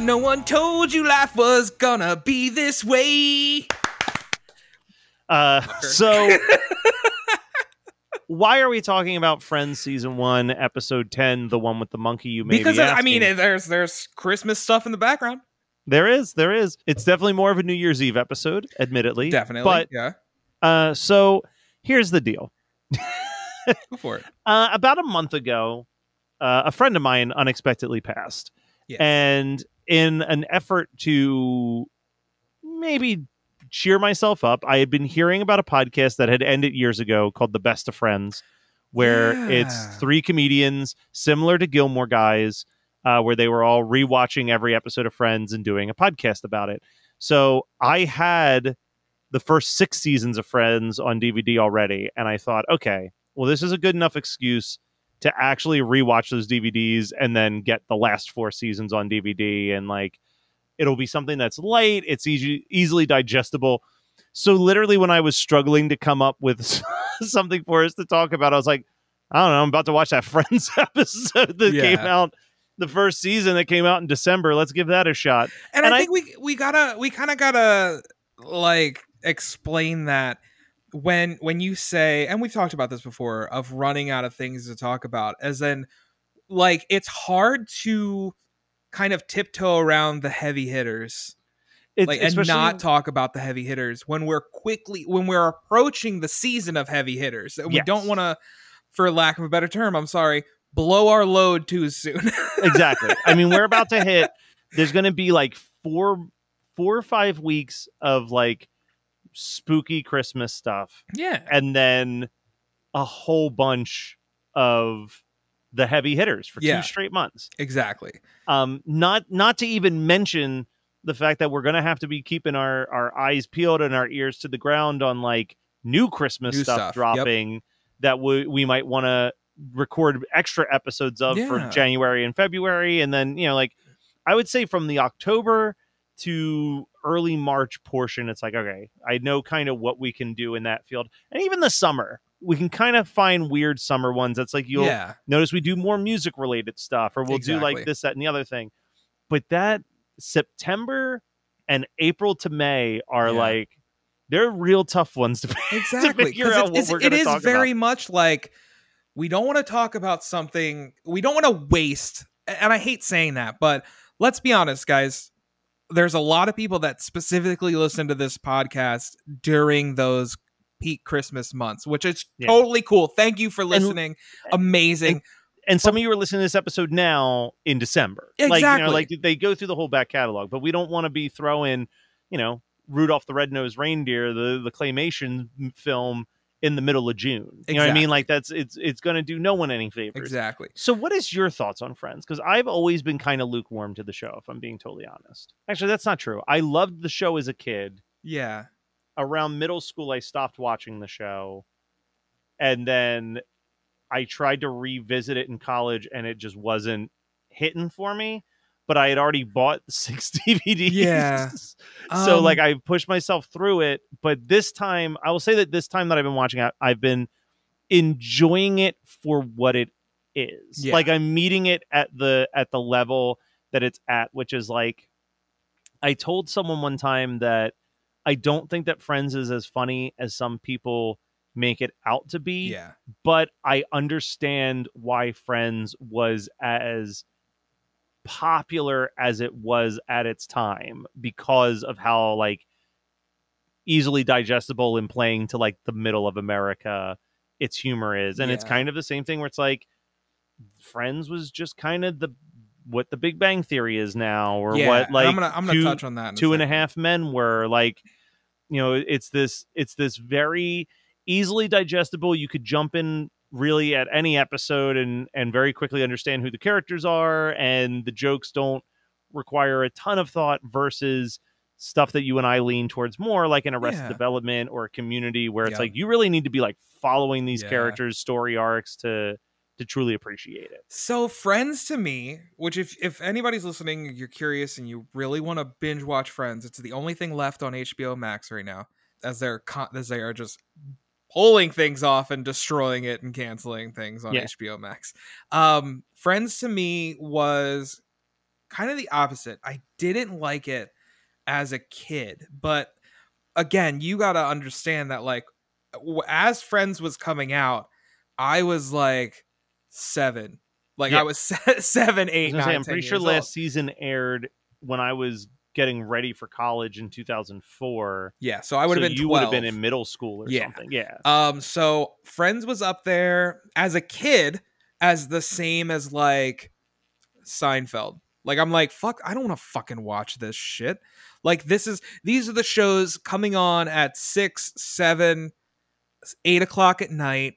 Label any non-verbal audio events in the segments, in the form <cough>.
So no one told you life was gonna be this way. Uh, so, <laughs> why are we talking about Friends season one, episode ten, the one with the monkey? You may because be I mean, there's there's Christmas stuff in the background. there is, there is. It's definitely more of a New Year's Eve episode, admittedly. Definitely, But yeah. uh, so here's the deal. Go for it. <laughs> Uh, about a month ago, uh, a friend of mine unexpectedly passed. Yes. And in an effort to maybe cheer myself up, I had been hearing about a podcast that had ended years ago called The Best of Friends, where it's three comedians similar to Gilmore Guys, uh, where they were all rewatching every episode of Friends and doing a podcast about it. So I had the first six seasons of Friends on DVD already, and I thought, okay, well, this is a good enough excuse to actually rewatch those DVDs and then get the last four seasons on DVD and like it'll be something that's light, it's easy, easily digestible. So literally when I was struggling to come up with <laughs> something for us to talk about, I was like, I don't know, I'm about to watch that <laughs> Friends episode that Yeah. came out the first season that came out in December. Let's give that a shot. And, And I I- think we we gotta we kind of gotta like explain that when when you say and we've talked about this before of running out of things to talk about as in like it's hard to kind of tiptoe around the heavy hitters It's like and not talk about the heavy hitters when we're quickly when we're approaching the season of heavy hitters and we Yes. don't want to for lack of a better term i'm sorry blow our load too soon exactly. I mean, we're about to hit. <laughs> There's going to be like four, four or five weeks of like spooky Christmas stuff, yeah and then a whole bunch of the heavy hitters for Yeah. two straight months. exactly Um, not not to even mention the fact that we're going to have to be keeping our our eyes peeled and our ears to the ground on like new Christmas New stuff, stuff, yep. dropping that we we might want to record extra episodes of for January and February, and then you know like I would say from the October to early March portion, it's like okay, I know kind of what we can do in that field, and even the summer. We can kind of find weird summer ones. That's like you'll yeah notice we do more music related stuff or we'll do like this that and the other thing but that september and april to may are Yeah. like they're real tough ones to, <laughs> to exactly figure 'cause out it's- what it's- we're it going to is talk very about much like we don't want to talk about something we don't want to waste and i hate saying that but let's be honest guys there's a lot of people that specifically listen to this podcast during those peak Christmas months, which is Yeah. totally cool. Thank you for listening. Amazing. and some of you are listening to this episode now in December. Like, you Exactly. know, like they go through the whole back catalog, but we don't want to be throwing, you know, Rudolph the Red-Nosed Reindeer, the the claymation film in the middle of June. You know what I mean? Like that's it's it's going to do no one any favors. exactly. So, what is your thoughts on Friends? Because I've always been kind of lukewarm to the show, if I'm being totally honest. Actually, that's not true. I loved the show as a kid. Yeah. Around middle school, I stopped watching the show, and then I tried to revisit it in college, and it just wasn't hitting for me. But I had already bought <laughs> six DVDs. Yeah. <laughs> so, Um, like, I pushed myself through it. But this time, I will say that this time that I've been watching it, I've been enjoying it for what it is. Yeah. Like I'm meeting it at the at the level that it's at, which is like I told someone one time that I don't think that Friends is as funny as some people make it out to be, Yeah. but I understand why Friends was as popular as it was at its time because of how like easily digestible and playing to like the middle of America its humor is. And it's kind of the same thing where it's like Friends was just kind of the what the Big Bang Theory is now, or yeah. what like I'm gonna I'm gonna two, touch on that. two and a half men were like you know it's this it's this very easily digestible you could jump in really at any episode and and very quickly understand who the characters are and the jokes don't require a ton of thought versus stuff that you and I lean towards more like in Arrested Yeah. Development or a community where it's Yeah. like you really need to be like following these Yeah. characters story arcs to to truly appreciate it. So Friends to me, which if if anybody's listening, you're curious and you really want to binge watch Friends, it's the only thing left on HBO Max right now, as they're con- as they are just pulling things off and destroying it and canceling things on Yeah. HBO Max. Um, Friends to me was kind of the opposite. I didn't like it as a kid, but again, you got to understand that like as Friends was coming out, I was like seven. Like Yeah. I was <laughs> se- seven, I eight, was gonna say, nine, I'm 10 pretty sure last old. season aired when I was getting ready for college in 2004. Yeah, so I would have So been. you would have been in middle school or Yeah. something. Yeah. Um, so Friends was up there as a kid as the same as like Seinfeld. Like I'm like, fuck, I don't want to fucking watch this shit. Like this is these are the shows coming on at six, seven, eight o'clock at night.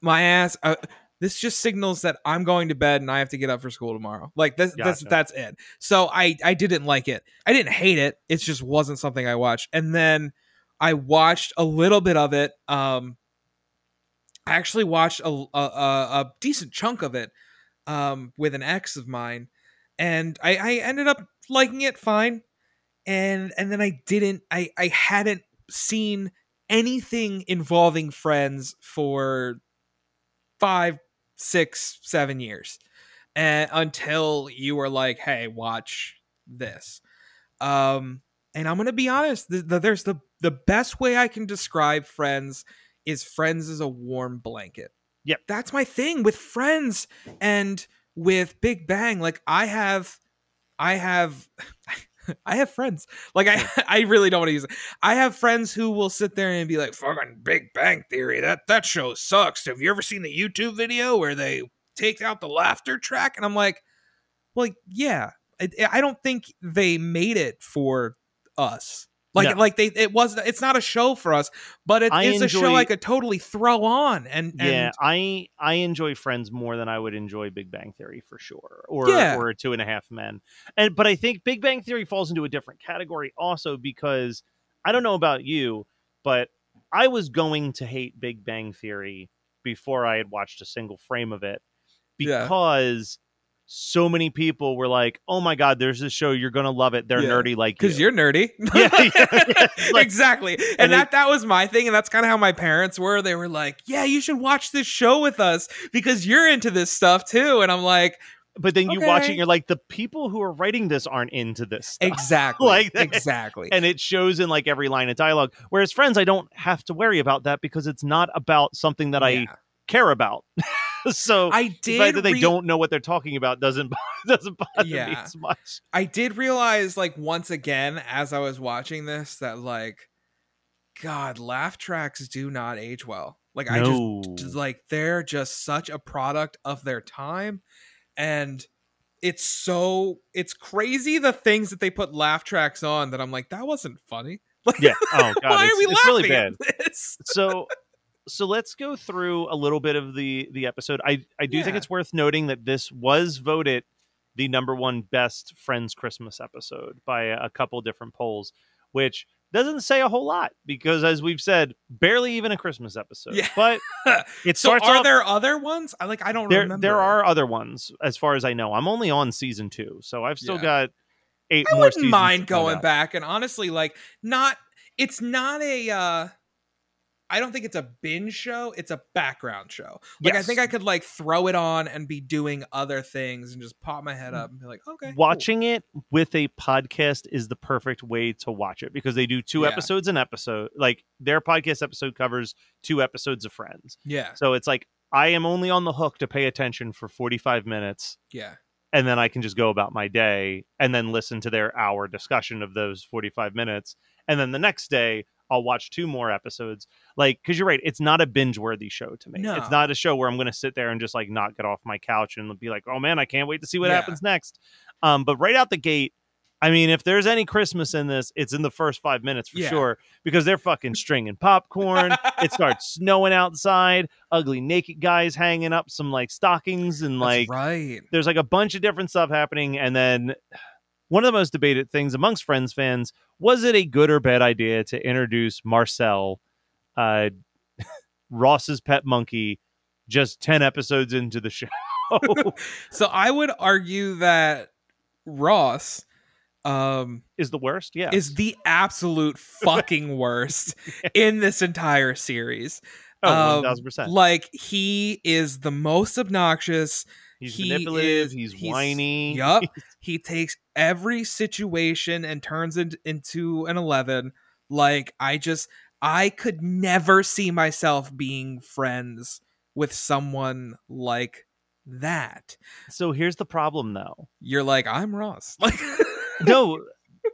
My ass. Uh, this just signals that I'm going to bed and I have to get up for school tomorrow. Like this, this Gotcha. that's it. So I I didn't like it. I didn't hate it. It just wasn't something I watched. And then I watched a little bit of it. Um, I actually watched a a, a, a decent chunk of it um, with an ex of mine, and I, I ended up liking it fine. And and then I didn't. I I hadn't seen anything involving friends for five, six, seven years, and until you were like, "Hey, watch this." Um, and I'm gonna be honest. The, the, there's the the best way I can describe Friends is Friends is a warm blanket. Yep. that's my thing with Friends and with Big Bang. Like I have, I have. <laughs> I have friends. Like I, <laughs> I really don't want to use it. I have friends who will sit there and be like, "Fucking Big Bang Theory. That that show sucks. Have you ever seen the YouTube video where they take out the laughter track?" And I'm like, "Well, yeah. I, I don't think they made it for us. Like, No. like they, it was. It's not a show for us, but it I is a show I could totally throw on. And, and yeah, I I enjoy Friends more than I would enjoy Big Bang Theory for sure, or Yeah. or Two and a Half Men. And but I think Big Bang Theory falls into a different category also because I don't know about you, but I was going to hate Big Bang Theory before I had watched a single frame of it because so many people were like, "Oh my god, there's this show, you're gonna love it. They're Yeah. nerdy like because you." you're nerdy. <laughs> Yeah, yeah. <laughs> Like- exactly. And, and that that was my thing, and that's kind of how my parents were. They were like, "Yeah, you should watch this show with us because you're into this stuff too." And I'm like, but then you watch it, and you're like, the people who are writing this aren't into this stuff. "Exactly, <laughs> Like that. exactly." and it shows in like every line of dialogue. Whereas Friends, I don't have to worry about that because it's not about something that I. care about. <laughs> so I the did. fact that they rea- don't know what they're talking about doesn't <laughs> doesn't bother me as much. I did realize, like, once again, as I was watching this, that like God, laugh tracks do not age well. Like I just like they're just such a product of their time and it's so it's crazy the things that they put laugh tracks on that I'm like that wasn't funny. <laughs> Like, yeah. Oh god, why it's, are we it's really laughing bad. at this? so so let's go through a little bit of the the episode i i do think it's worth noting that this was voted the number one best friends christmas episode by a, couple different polls which doesn't say a whole lot because as we've said barely even a christmas episode Yeah. but <laughs> it so starts are off there other ones? I like I don't there remember. there are other ones as far as i know i'm only on season two so i've still Yeah. got eight I more wouldn't mind going back and honestly like not it's not a uh I don't think it's a binge show, it's a background show. Like I think I could like throw it on and be doing other things and just pop my head mm. up and be like, okay. cool. watching it with a podcast is the perfect way to watch it because they do two Yeah. episodes an episode like their podcast episode covers two episodes of friends Yeah. so it's like i am only on the hook to pay attention for 45 minutes Yeah. and then i can just go about my day and then listen to their hour discussion of those 45 minutes and then the next day i'll watch two more episodes like because you're right it's not a binge worthy show to me No. it's not a show where i'm going to sit there and just like not get off my couch and be like oh man i can't wait to see what Yeah. happens next um but right out the gate I mean, if there's any Christmas in this, it's in the first five minutes for Yeah. sure because they're fucking stringing popcorn. it <laughs> starts snowing outside, ugly naked guys hanging up some like stockings and like That's right. there's like a bunch of different stuff happening and then one of the most debated things amongst friends fans was it a good or bad idea to introduce marcel uh <laughs> ross's pet monkey just 10 episodes into the show <laughs> So I would argue that Ross um is the worst yeah is the absolute fucking worst <laughs> in this entire series. oh, um, 1000% Like he is the most obnoxious. He's he manipulative is- he's, he's- whiny Yup. <laughs> he takes every situation and turns it into an 11. Like I just I could never see myself being friends with someone like that. so here's the problem though You're like I'm Ross. <laughs> Like no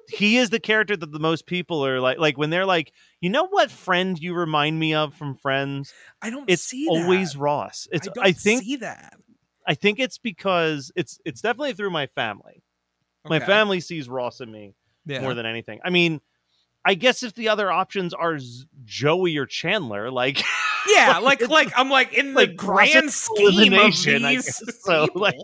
he is the character that the most people are like like when they're like you know what friend you remind me of from friends I don't it's see always that. ross it's I, I think see that. I think it's because it's it's definitely through my family. My family sees Ross in me yeah. more than anything. I mean, I guess if the other options are Joey or Chandler, like yeah, <laughs> like like I'm like in the grand scheme of these guess. So, like,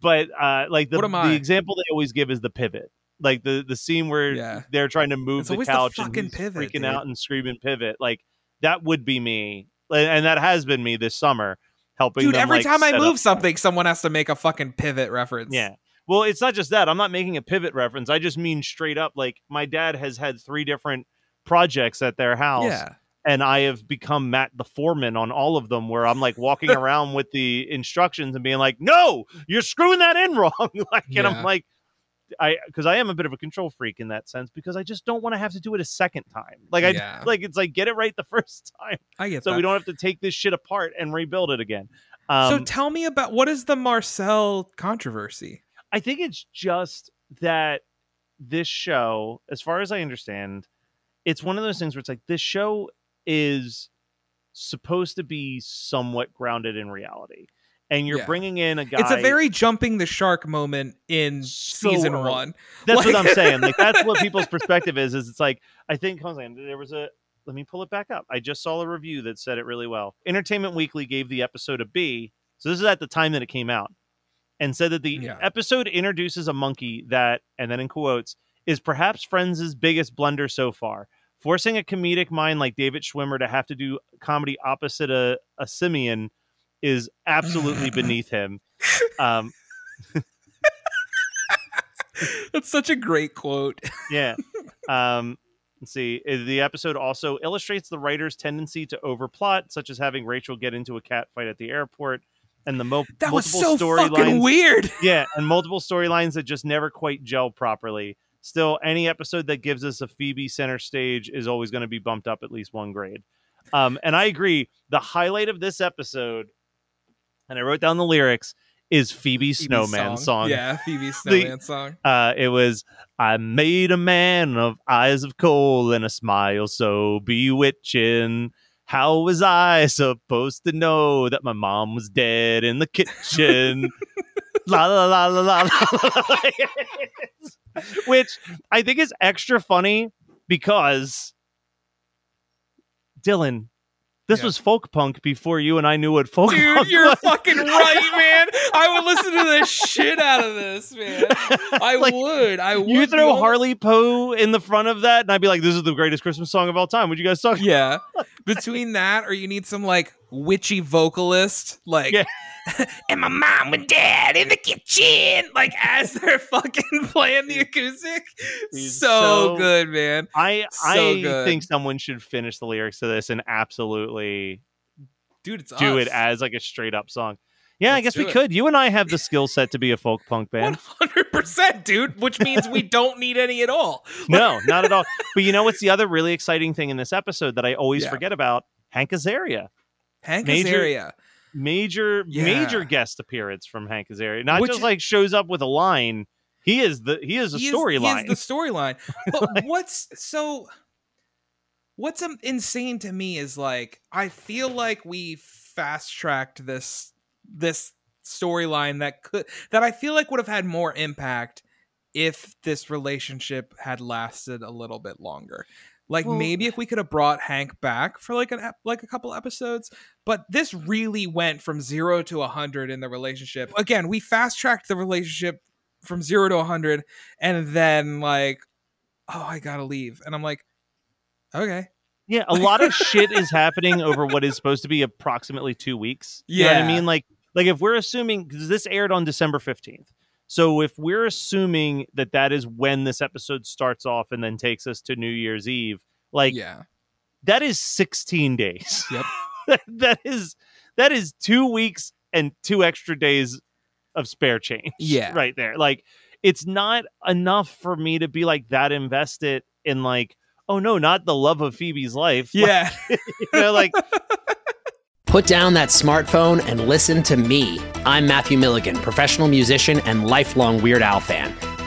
but uh like the What am the example they always give is the pivot. Like the the scene where Yeah. they're trying to move It's the always the couch and pivot, freaking dude. out and screaming pivot. Like that would be me. And that has been me this summer helping Dude, them, every like, time I move something, someone has to make a fucking pivot reference. Yeah. Well, it's not just that. I'm not making a pivot reference. I just mean straight up like my dad has had three different projects at their house Yeah. and I have become Matt the foreman on all of them where I'm like walking <laughs> around with the instructions and being like, "No, you're screwing that in wrong." <laughs> like and Yeah. I'm like I cuz I am a bit of a control freak in that sense because I just don't want to have to do it a second time. Like I Yeah. like it's like get it right the <laughs> first time I get so that. we don't have to take this shit apart and rebuild it again. Um so tell me about what is the Marcel controversy? I think it's just that this show, as far as I understand, it's one of those things where it's like this show is supposed to be somewhat grounded in reality. And you're Yeah. bringing in a guy. It's a very jumping the shark moment in So season early. one. That's what I'm <laughs> saying. Like that's what people's perspective is. Is it's like I think there was a. Let me pull it back up. I just saw a review that said it really well. Entertainment Weekly gave the episode a B. So this is at the time that it came out, and said that the Yeah. episode introduces a monkey that, and then in quotes, is perhaps Friends' biggest blunder so far. Forcing a comedic mind like David Schwimmer to have to do comedy opposite a, a simian is absolutely beneath him. <laughs> Um, That's such a great quote. <laughs> yeah. Um, let's see. Uh, The episode also illustrates the writer's tendency to overplot, such as having Rachel get into a cat fight at the airport, and the mo- That was multiple so fucking storylines. weird. <laughs> Yeah, and multiple storylines that just never quite gel properly. Still, any episode that gives us a Phoebe center stage is always going to be bumped up at least one grade. Um, and I agree. The highlight of this episode, and I wrote down the lyrics, is Phoebe Snowman song. Yeah, Phoebe <laughs> Snowman song. Uh, it was I made a man of eyes of coal and a smile so bewitching. How was I supposed to know that my mom was dead in the kitchen? <laughs> la la la la la la. la. <laughs> Which I think is extra funny because Dylan, this Yeah. was folk punk before you and I knew what folk punk. Dude, punk you're was. fucking right, <laughs> man. I would listen to the shit out of this, man. I <laughs> Like, would. I would. You throw Harley Poe in the front of that, and I'd be like, "This is the greatest Christmas song of all time." Would you guys talk? Yeah. <laughs> Between that, or you need some like witchy vocalist, like, Yeah. <laughs> and my mom and dad in the kitchen, like as they're fucking <laughs> playing the acoustic. Dude, so, so- good, man. I So I good. think someone should finish the lyrics to this and absolutely Dude, it's do us. it as like a straight up song. Yeah, I Let's guess we it. could. You and I have the skill set to be a folk punk band. 100%, dude, which means we <laughs> don't need any at all. no, not at all. But you know what's the other really exciting thing in this episode that I always Yeah. forget about? Hank Azaria. Hank Major- Azaria. Major Yeah. major guest appearance from Hank Azaria. Not Which- just like shows up with a line. He is the he is a storyline. He is the storyline. <laughs> But what's so what's um, insane to me is like I feel like we fast tracked this this storyline that could that I feel like would have had more impact if this relationship had lasted a little bit longer. Like Well- maybe if we could have brought Hank back for like an like a couple episodes, but this really went from 0 to a 100 in the relationship. Again, we fast tracked the relationship from 0 to a 100 and then like oh, I got to leave. And I'm like okay. Yeah, a lot of shit is happening over what is supposed to be approximately two weeks. You know what I mean? Like, like if we're assuming because this aired on December fifteenth, so if we're assuming that that is when this episode starts off and then takes us to New Year's Eve, like yeah. that is sixteen days. Yep. <laughs> that is that is two weeks and two extra days of spare change. Yeah. right there. Like, it's not enough for me to be like that invested in like. Oh no, not the love of Phoebe's life. Like, <laughs> Yeah. you know, like <laughs> Put down that smartphone and listen to me. I'm Matthew Milligan, professional musician and lifelong Weird Al fan.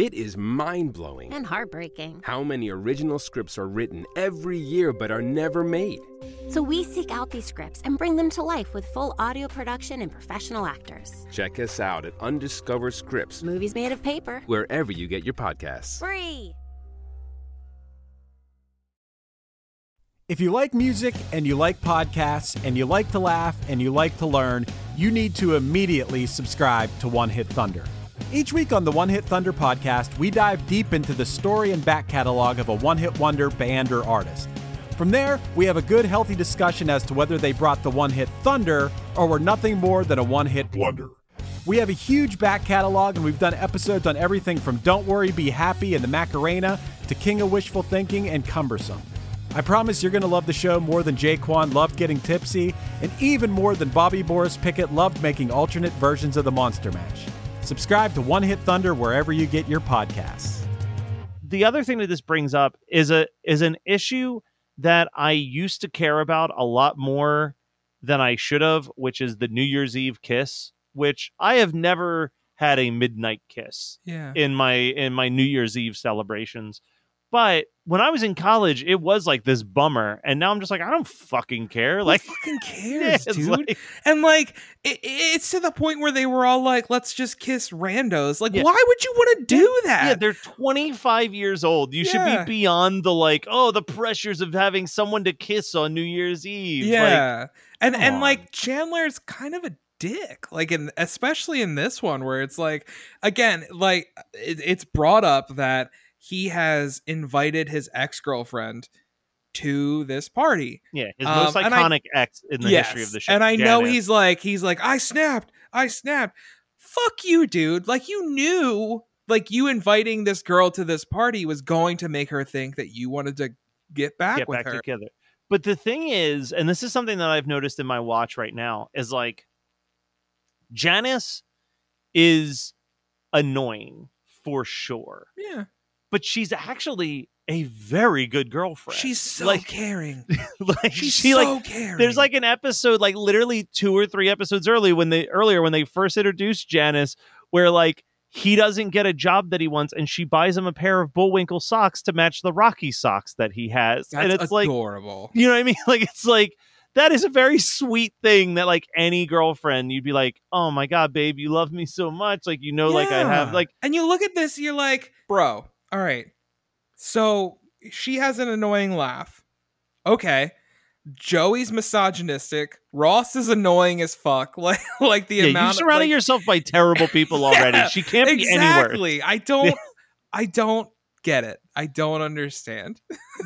It is mind blowing And heartbreaking. how many original scripts are written every year but are never made. So we seek out these scripts and bring them to life with full audio production and professional actors. Check us out at Undiscovered Scripts, Movies made of paper. wherever you get your podcasts. Free. If you like music and you like podcasts and you like to laugh and you like to learn, you need to immediately subscribe to One Hit Thunder. Each week on the One Hit Thunder podcast, we dive deep into the story and back catalog of a one hit wonder band or artist. From there, we have a good, healthy discussion as to whether they brought the one hit thunder or were nothing more than a one hit wonder. We have a huge back catalog, and we've done episodes on everything from Don't Worry, Be Happy and the Macarena to King of Wishful Thinking and Cumbersome. I promise you're going to love the show more than J-Kwon loved getting tipsy, and even more than Bobby Boris Pickett loved making alternate versions of the Monster Mash. Subscribe to One Hit Thunder wherever you get your podcasts. the other thing that this brings up is a is an issue that I used to care about a lot more than I should have, which is the New Year's Eve kiss, which I have never had a midnight kiss Yeah. in my in my New Year's Eve celebrations. But when I was in college, it was like this bummer, and now I'm just like, I don't fucking care. Like, Who fucking <laughs> yeah, cares, dude? like- and like, it, it's to the point where they were all like, "Let's just kiss randos." Like, Yeah. why would you want to do that? yeah, they're 25 years old. You should be beyond the like, oh, the pressures of having someone to kiss on New Year's Eve. Like, Yeah. and come and on. like Chandler's kind of a dick. Like in especially in this one where it's like again, like it, it's brought up that he has invited his ex-girlfriend to this party. yeah, his Um, most and I- iconic ex in the history of the show. And I know he's like he's like I snapped. I snapped. Fuck you, dude. Like you knew like you inviting this girl to this party was going to make her think that you wanted to get back get with back her. together. But the thing is, and this is something that I've noticed in my watch right now, is like Janice is annoying for sure, Yeah. But she's actually a very good girlfriend. She's so like, caring. <laughs> like She's she so like caring. there's like an episode like literally two or three episodes early when they earlier when they first introduced Janice where like he doesn't get a job that he wants and she buys him a pair of Bullwinkle socks to match the Rocky socks that he has That's and it's like adorable. you know what I mean <laughs> like it's like that is a very sweet thing that like any girlfriend you'd be like oh my god babe you love me so much like you know like I have like and you look at this, you're like, bro, all right. So she has an annoying laugh. Okay. Joey's misogynistic. Ross is annoying as fuck. <laughs> Like like the yeah, amount you of- surrounded like- yourself by terrible people already Yeah, she can't be anywhere Exactly. I don't <laughs> I don't get it. I don't understand.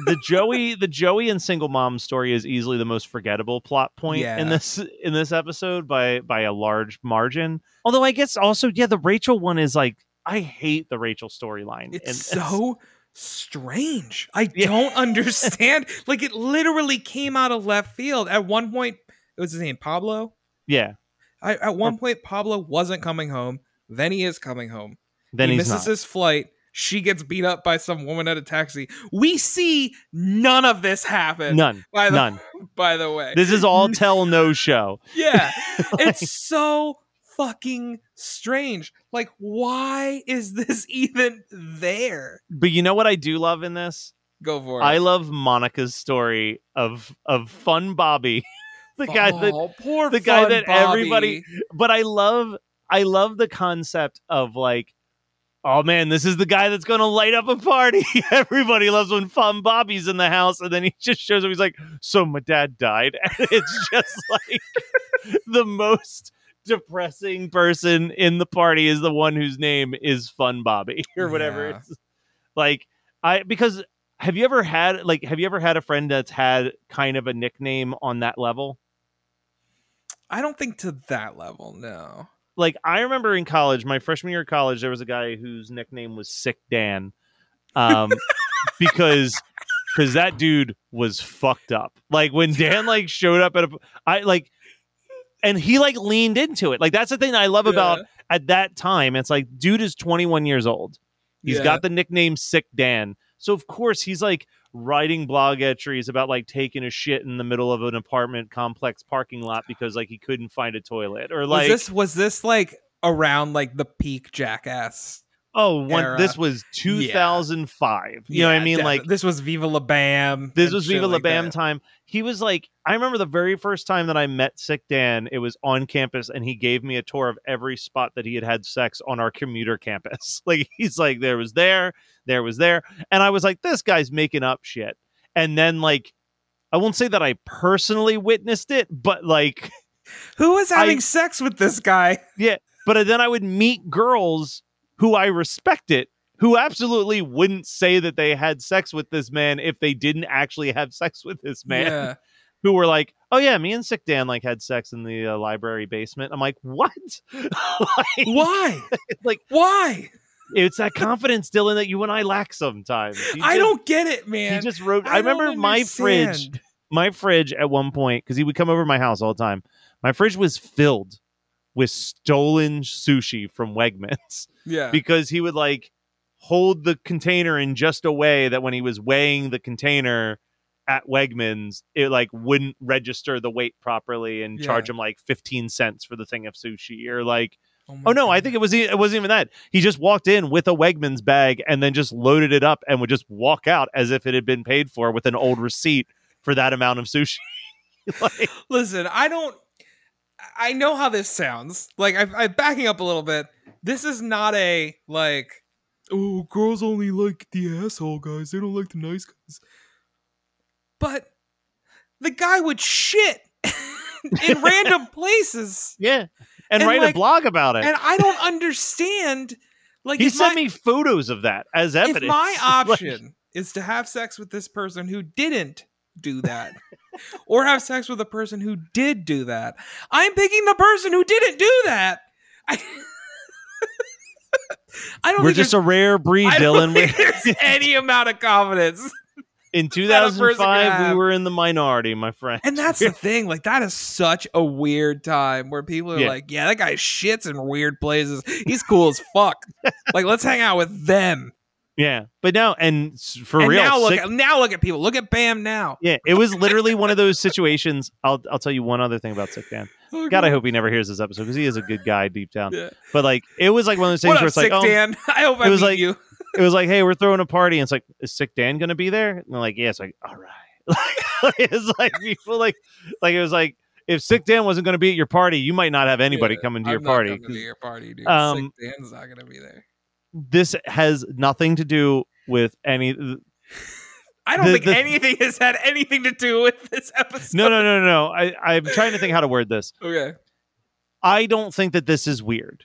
the Joey the Joey and single mom story is easily the most forgettable plot point Yeah. in this in this episode by by a large margin. Although I guess also yeah the Rachel one is like I hate the Rachel storyline. It's and so strange. I Yeah. don't understand. <laughs> like it literally came out of left field. At one point, it was his name Pablo. yeah. I, at one point, Pablo wasn't coming home. Then he is coming home. Then he he's misses not. his flight. She gets beat up by some woman at a taxi. We see none of this happen. None. By the, None. <laughs> By the way, This is all <laughs> tell no show. yeah, it's so fucking strange. Like, why is this <laughs> even there? But you know what I do love in this? Go for it. I love Monica's story of of fun Bobby. <laughs> the guy that oh, poor the guy that Bobby. everybody- but I love I love the concept of like oh man this is the guy that's going to light up a party <laughs> everybody loves when fun bobby's in the house and then he just shows up he's like so my dad died and it's just like the most depressing person in the party is the one whose name is fun bobby <laughs> or whatever Yeah. it's like i because have you ever had like have you ever had a friend that's had kind of a nickname on that level I don't think to that level. No. like I remember in college, my freshman year of college, there was a guy whose nickname was Sick Dan, um, <laughs> because because that dude was fucked up. Like when Dan like showed up at a, I like, and he like leaned into it. Like that's the thing I love about at that time. It's like dude is 21 years old. He's Yeah. got the nickname Sick Dan, so of course he's like writing blog entries about like taking a shit in the middle of an apartment complex parking lot because like he couldn't find a toilet or like was this was this like around like the peak jackass? Oh, one, era. this was 2005. You know what I mean? Yeah, Like this was Viva La Bam. this was Viva La like Bam that. time. He was like, I remember the very first time that I met Sick Dan. It was on campus, and he gave me a tour of every spot that he had had sex on our commuter campus. <laughs> Like he's like, there was there, there was there, and I was like, this guy's making up shit. And then like, I won't say that I personally witnessed it, but like, Who was having I- sex with this guy? Yeah, but then I would meet girls who I respected who absolutely wouldn't say that they had sex with this man if they didn't actually have <laughs> sex with this man. Yeah. <laughs> Who were like, "Oh yeah, me and Sick Dan like had sex in the uh, library basement." I'm like, "What? <laughs> like, Why? Like- why? It's that confidence, Dylan, that you and I lack sometimes." He I just- don't get it, man. He just wrote. I I, remember my fridge. My fridge at one point because he would come over to my house all the time. My fridge was filled with stolen sushi from Wegmans. Yeah. because he would like hold the container in just a way that when he was weighing the container at Wegmans, it like wouldn't register the weight properly and charge him like 15 cents for the thing of sushi or like oh my Oh no, I think it was it wasn't even that. He just walked in with a Wegmans bag and then just loaded it up and would just walk out as if it had been paid for with an old receipt for that amount of sushi. <laughs> like, Listen, I don't. I know how this sounds. Like I, I'm backing up a little bit. This is not a like. Oh, girls only like the asshole guys. They don't like the nice guys. But the guy would shit <laughs> in random places, yeah, and, And, write like- a blog about it. and I don't understand. Like he sent my- me photos of that as evidence. My <laughs> Like, option is to have sex with this person who didn't do that, <laughs> or have sex with a person who did do that, I'm picking the person who didn't do that. I, I don't we're just a rare breed, Dylan. there's <laughs> any amount of confidence. In <laughs> that a person could 2005, we were in the minority, my friend. And that's the <laughs> thing. Like, that is such a weird time where people are Yeah. like, yeah, that guy shits in weird places. He's cool as fuck. like, let's hang out with them. Yeah, but now and for and real, now look at now look at people. Look at Bam now. yeah, it was literally one of those situations. I'll I'll tell you one other thing about Sick Dan. <laughs> Oh, God, I hope he never hears this episode because he is a good guy deep down. Yeah. But like, it was like one of those things What where up, it's like, sick oh, Dan? <laughs> I hope I it was meet like- you. it was like, hey, we're throwing a party, and it's like, is Sick Dan gonna be there? And they're like, yeah. It's like, all right. <laughs> like, it's like people like, like it was like, if Sick Dan wasn't gonna be at your party, you might not have anybody Yeah, coming to I'm your party. to your party, dude. Um, Sick Dan's not gonna be there. This has nothing to do with any. <laughs> I don't The- think the- anything has had anything to do with this episode. No, no, no, no, no. I, I'm trying to think how to word this. Okay. I don't think that this is weird.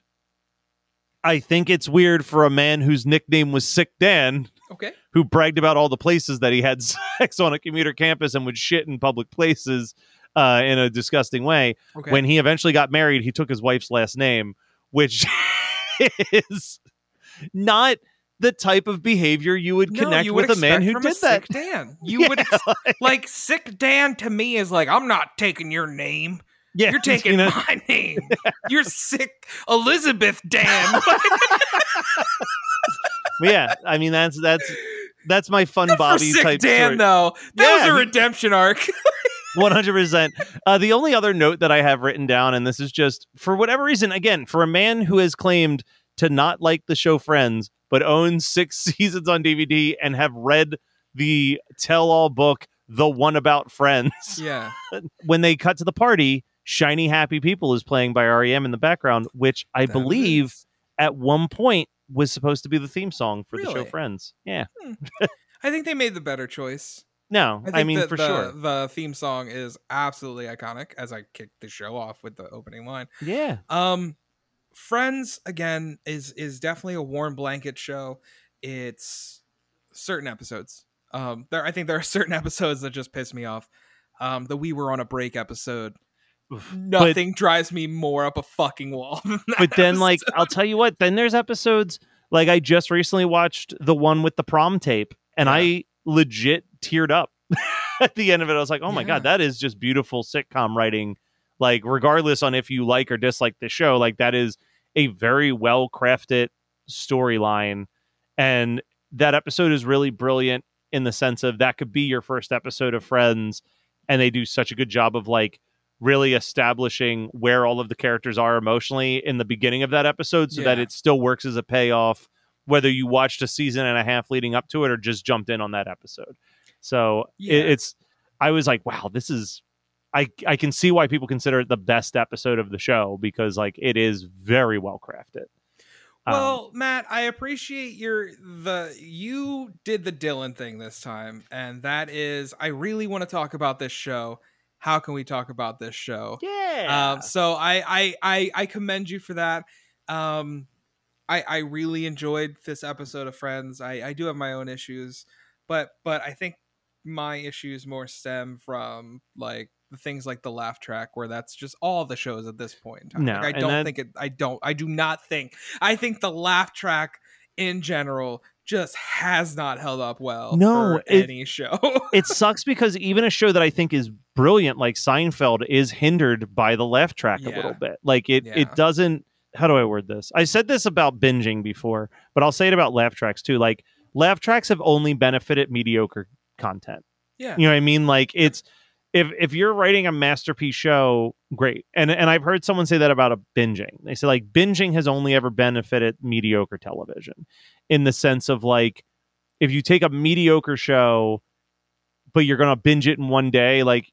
I think it's weird for a man whose nickname was Sick Dan, Okay. who bragged about all the places that he had <laughs> sex on a commuter campus and would shit in public places uh, in a disgusting way. Okay. When he eventually got married, he took his wife's last name, which <laughs> is not the type of behavior you would No, connect you would with a man who did that. Sick Dan. <laughs> You Yeah, would ex- like sick Dan to me is like I'm not taking your name. Yeah, You're taking you know? my <laughs> name. You're sick Elizabeth Dan. <laughs> yeah. I mean, that's that's that's my fun For Bobby sick type Dan story. though. That Yeah, was a redemption arc. One hundred percent. Uh, The only other note that I have written down, and this is just for whatever reason, again, for a man who has claimed to not like the show Friends, but own six <laughs> seasons on DVD and have read the tell-all book, The One About Friends. <laughs> yeah. When they cut to the party, "Shiny Happy People" is playing by REM in the background, which I That believe is- at one point was supposed to be the theme song for the show Friends. Yeah. I think they made the better choice. No, I, think I, mean for the, sure. The theme song is absolutely iconic as I kick the show off with the opening line. Yeah. Um Friends again is is definitely a warm blanket show. It's certain episodes. Um there I think there are <laughs> certain episodes that just piss me off. Um the we were on a break episode. Oof. Nothing drives me more up a fucking wall. <laughs> than that but then like i'll tell you what then there's episodes like i just recently watched the one with the prom tape and Yeah. i legit teared up <laughs> at the end of it i was like oh my Yeah. god that is just beautiful sitcom writing like regardless on if you like or dislike the show like that is a very well crafted storyline and that episode is really brilliant in the sense of that could be your first episode of friends and they do such a good job of like really establishing where all of the characters are emotionally in the beginning of that episode so that it still works as a payoff whether you watched a season and a half leading up to it or just jumped in on that episode so it- Yeah. it's i was like wow this is i i can see why people consider it the best episode of the show because like it is very well crafted Um, Well, Matt, I appreciate your the you did the Dylan thing this time, and that is I really want to talk about this show. How can we talk about this show? yeah Um, so I, I I I commend you for that. Um, I I really enjoyed this episode of Friends. I I do have my own issues, but but I think my issues more stem from like the things like the laugh track, where that's just all the shows at this point. In time. No, like, I don't that- think it. I don't. I do not think. I think the laugh track in general just has not held up well. No, for it- any show. <laughs> it sucks because even a show that I think is brilliant, like Seinfeld, is hindered by the laugh track a little bit. Like it, Yeah. it doesn't. How do I word this? I said this about binging before, but I'll say it about laugh tracks too. Like laugh tracks have only benefited mediocre content. yeah. You know what I mean? Like it's if if you're writing a masterpiece show, great. And and I've heard someone say that about a binging. They say like binging has only ever benefited mediocre television in the sense of like if you take a mediocre show but you're going to binge it in one day, like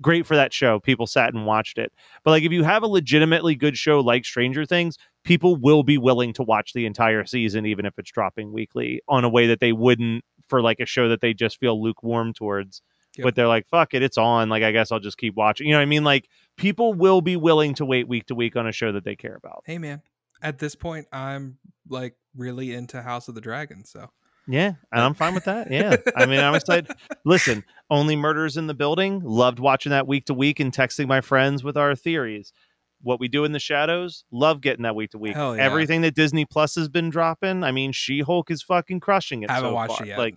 great for that show. People sat and watched it. But like if you have a legitimately good show like Stranger Things, people will be willing to watch the entire season even if it's dropping weekly on a way that they wouldn't for like a show that they just feel lukewarm towards. Yep. But they're like, fuck it, it's on. Like I guess I'll just keep watching. You know what I mean? Like people will be willing to wait week to week on a show that they care about. Hey man, at this point, I'm like really into House of the Dragon. So Yeah, and I'm fine with that. Yeah, I mean, I'm excited. <laughs> Listen, only murders in the building. Loved watching that week to week and texting my friends with our theories. What we do in the shadows. Love getting that week to week. Everything that Disney Plus has been dropping. I mean, She Hulk is fucking crushing it. I haven't so watched far. it yet. Like,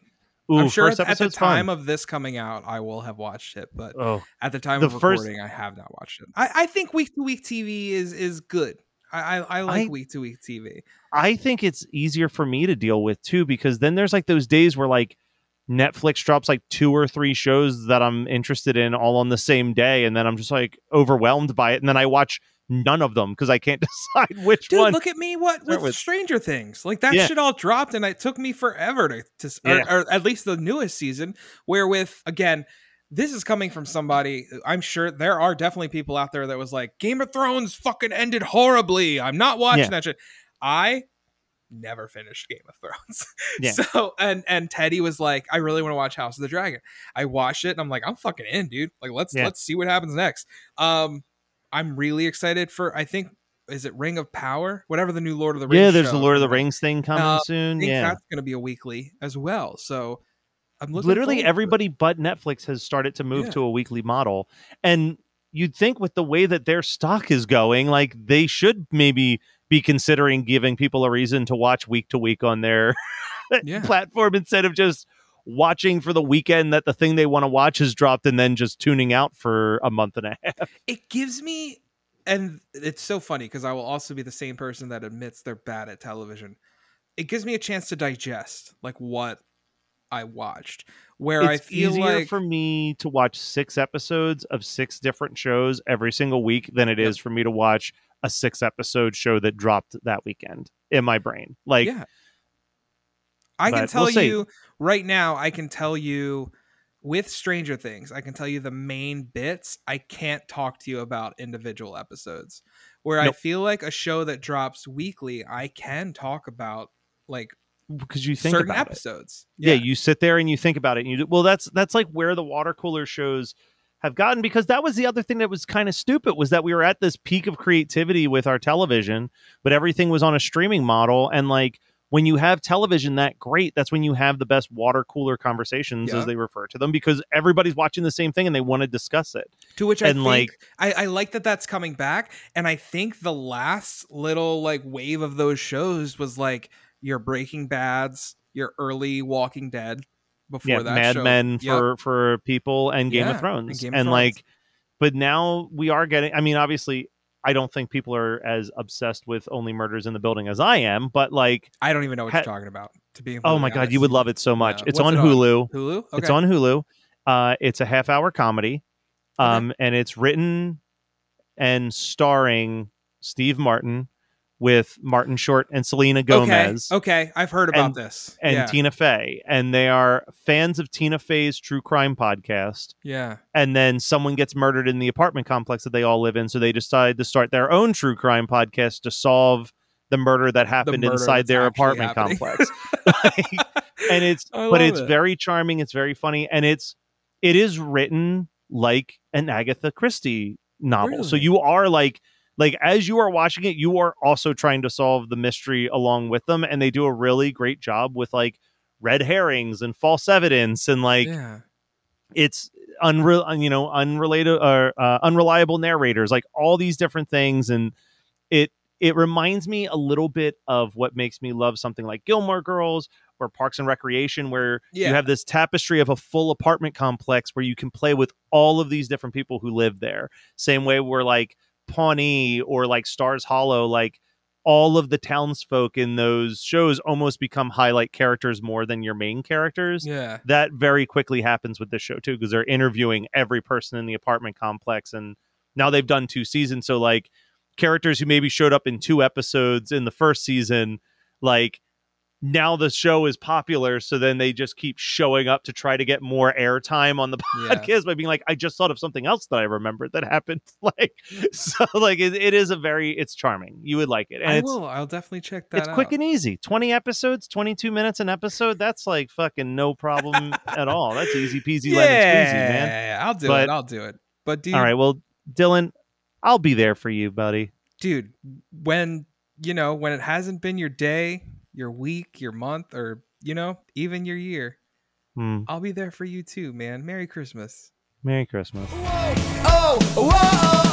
ooh, I'm sure first at, at the episode's fun. time of this coming out, I will have watched it. But oh, at the time The of first- recording, I have not watched it. I, I think week to week TV is is good. I I, I like week to week TV. I think it's easier for me to deal with too because then there's like those days where like Netflix drops like two or three shows that I'm interested in all on the same day, and then I'm just like overwhelmed by it, and then I watch none of them because I can't <laughs> decide which Dude, one. look at me! What with, with- Stranger Things? Like that Yeah. shit all dropped, and it took me forever to, to s- or, Yeah. or at least the newest season. Where with again, this is coming from somebody. I'm sure there are definitely people out there that was like, Game of Thrones fucking ended horribly. I'm not watching Yeah. that shit. I never finished Game of Thrones. <laughs> Yeah. So and and Teddy was like, I really want to watch House of the Dragon. I watched it and I'm like, I'm fucking in, dude. Like let's Yeah. let's see what happens next. Um I'm really excited for I think is it Ring of Power? Whatever the new Lord of the Rings. yeah, there's the. Lord of the Rings thing coming Uh, I soon. think Yeah, that's gonna be a weekly as well. So I'm looking literally to everybody but Netflix has started to move Yeah. to a weekly model, and you'd think with the way that their stock is going, like they should maybe be considering giving people a reason to watch week to week on their Yeah. <laughs> platform instead of just watching for the weekend that the thing they want to watch has dropped and then just tuning out for a month and a <laughs> half. it gives me and it's so funny because I will also be the same person that admits they're bad at television. It gives me a chance to digest like what I watched. Where I it's feel easier like for me to watch six episodes of six different shows every single week than it Yep. is for me to watch a six episode show that dropped that weekend in my brain. Like, yeah. I can tell we'll you right now, I can tell you with Stranger Things, I can tell you the main bits. I can't talk to you about individual episodes. Where I feel like a show that drops weekly, I can talk about like because you think certain about episodes. Yeah. you sit there and you think about it, and you do, well, that's that's like where the water cooler shows have gotten because that was the other thing that was kind of stupid was that we were at this peak of creativity with our television, but everything was on a streaming model, and like when you have television that great, that's when you have the best water cooler conversations Yeah. as they refer to them because everybody's watching the same thing and they want to discuss it. To which I And, think like- I, I like that that's coming back, and I think the last little like wave of those shows was like your Breaking Bad's, your early Walking Dead. Before yeah, that, Mad show. Men Yep. for for people and Game Yeah, of Thrones and Game and, Thrones. like, but now we are getting. I mean, obviously, I don't think people are as obsessed with only murders in the building as I am, but like, I don't even know what Ha- you're talking about. To be oh my god, you would love it so much. Yeah. It's on it on? Hulu. Hulu. Okay. It's on Hulu. Uh, it's a half hour comedy, um, and it's written and starring Steve Martin with Martin Short and Selena Gomez. Okay. okay, I've heard about And- this. And yeah. Tina Fey, and they are fans of Tina Fey's true crime podcast. yeah. and then someone gets murdered in the apartment complex that they all live in so they decide to start their own true crime podcast to solve the murder that happened murder inside their apartment happening. complex <laughs> Like, and it's but it's it. very charming it's very funny and it's it is written like an agatha christie novel so you are like like as you are watching it you are also trying to solve the mystery along with them and they do a really great job with like red herrings and false evidence and like yeah. it's unreal you know unrelated or uh, unreliable narrators like all these different things and it it reminds me a little bit of what makes me love something like Gilmore Girls or Parks and Recreation where Yeah. you have this tapestry of a full apartment complex where you can play with all of these different people who live there same way where like Pawnee or like Stars Hollow like all of the townsfolk in those shows almost become highlight characters more than your main characters. Yeah. That very quickly happens with this show too, because they're interviewing every person in the apartment complex, and now they've done two seasons. So like characters who maybe showed up in two episodes in the first season, like now the show is popular, so then they just keep showing up to try to get more airtime on the <laughs> Yeah. podcast by being like, I just thought of something else that I remembered that happened. <laughs> Like, so like it, it is a very it's charming. You would like it, and I will. I'll definitely check that it's out. quick and easy. Twenty episodes, twenty two minutes an episode. That's like fucking no problem <laughs> at all. That's easy peasy yeah, lemon squeezy, man. I'll do But- it. I'll do it. But dude, All right, well, Dylan, I'll be there for you, buddy. dude, when you know when it hasn't been your day, your week, your month, or you know even your year, Hmm. I'll be there for you too, man. Merry Christmas. Merry Christmas. Oh, whoa, oh, now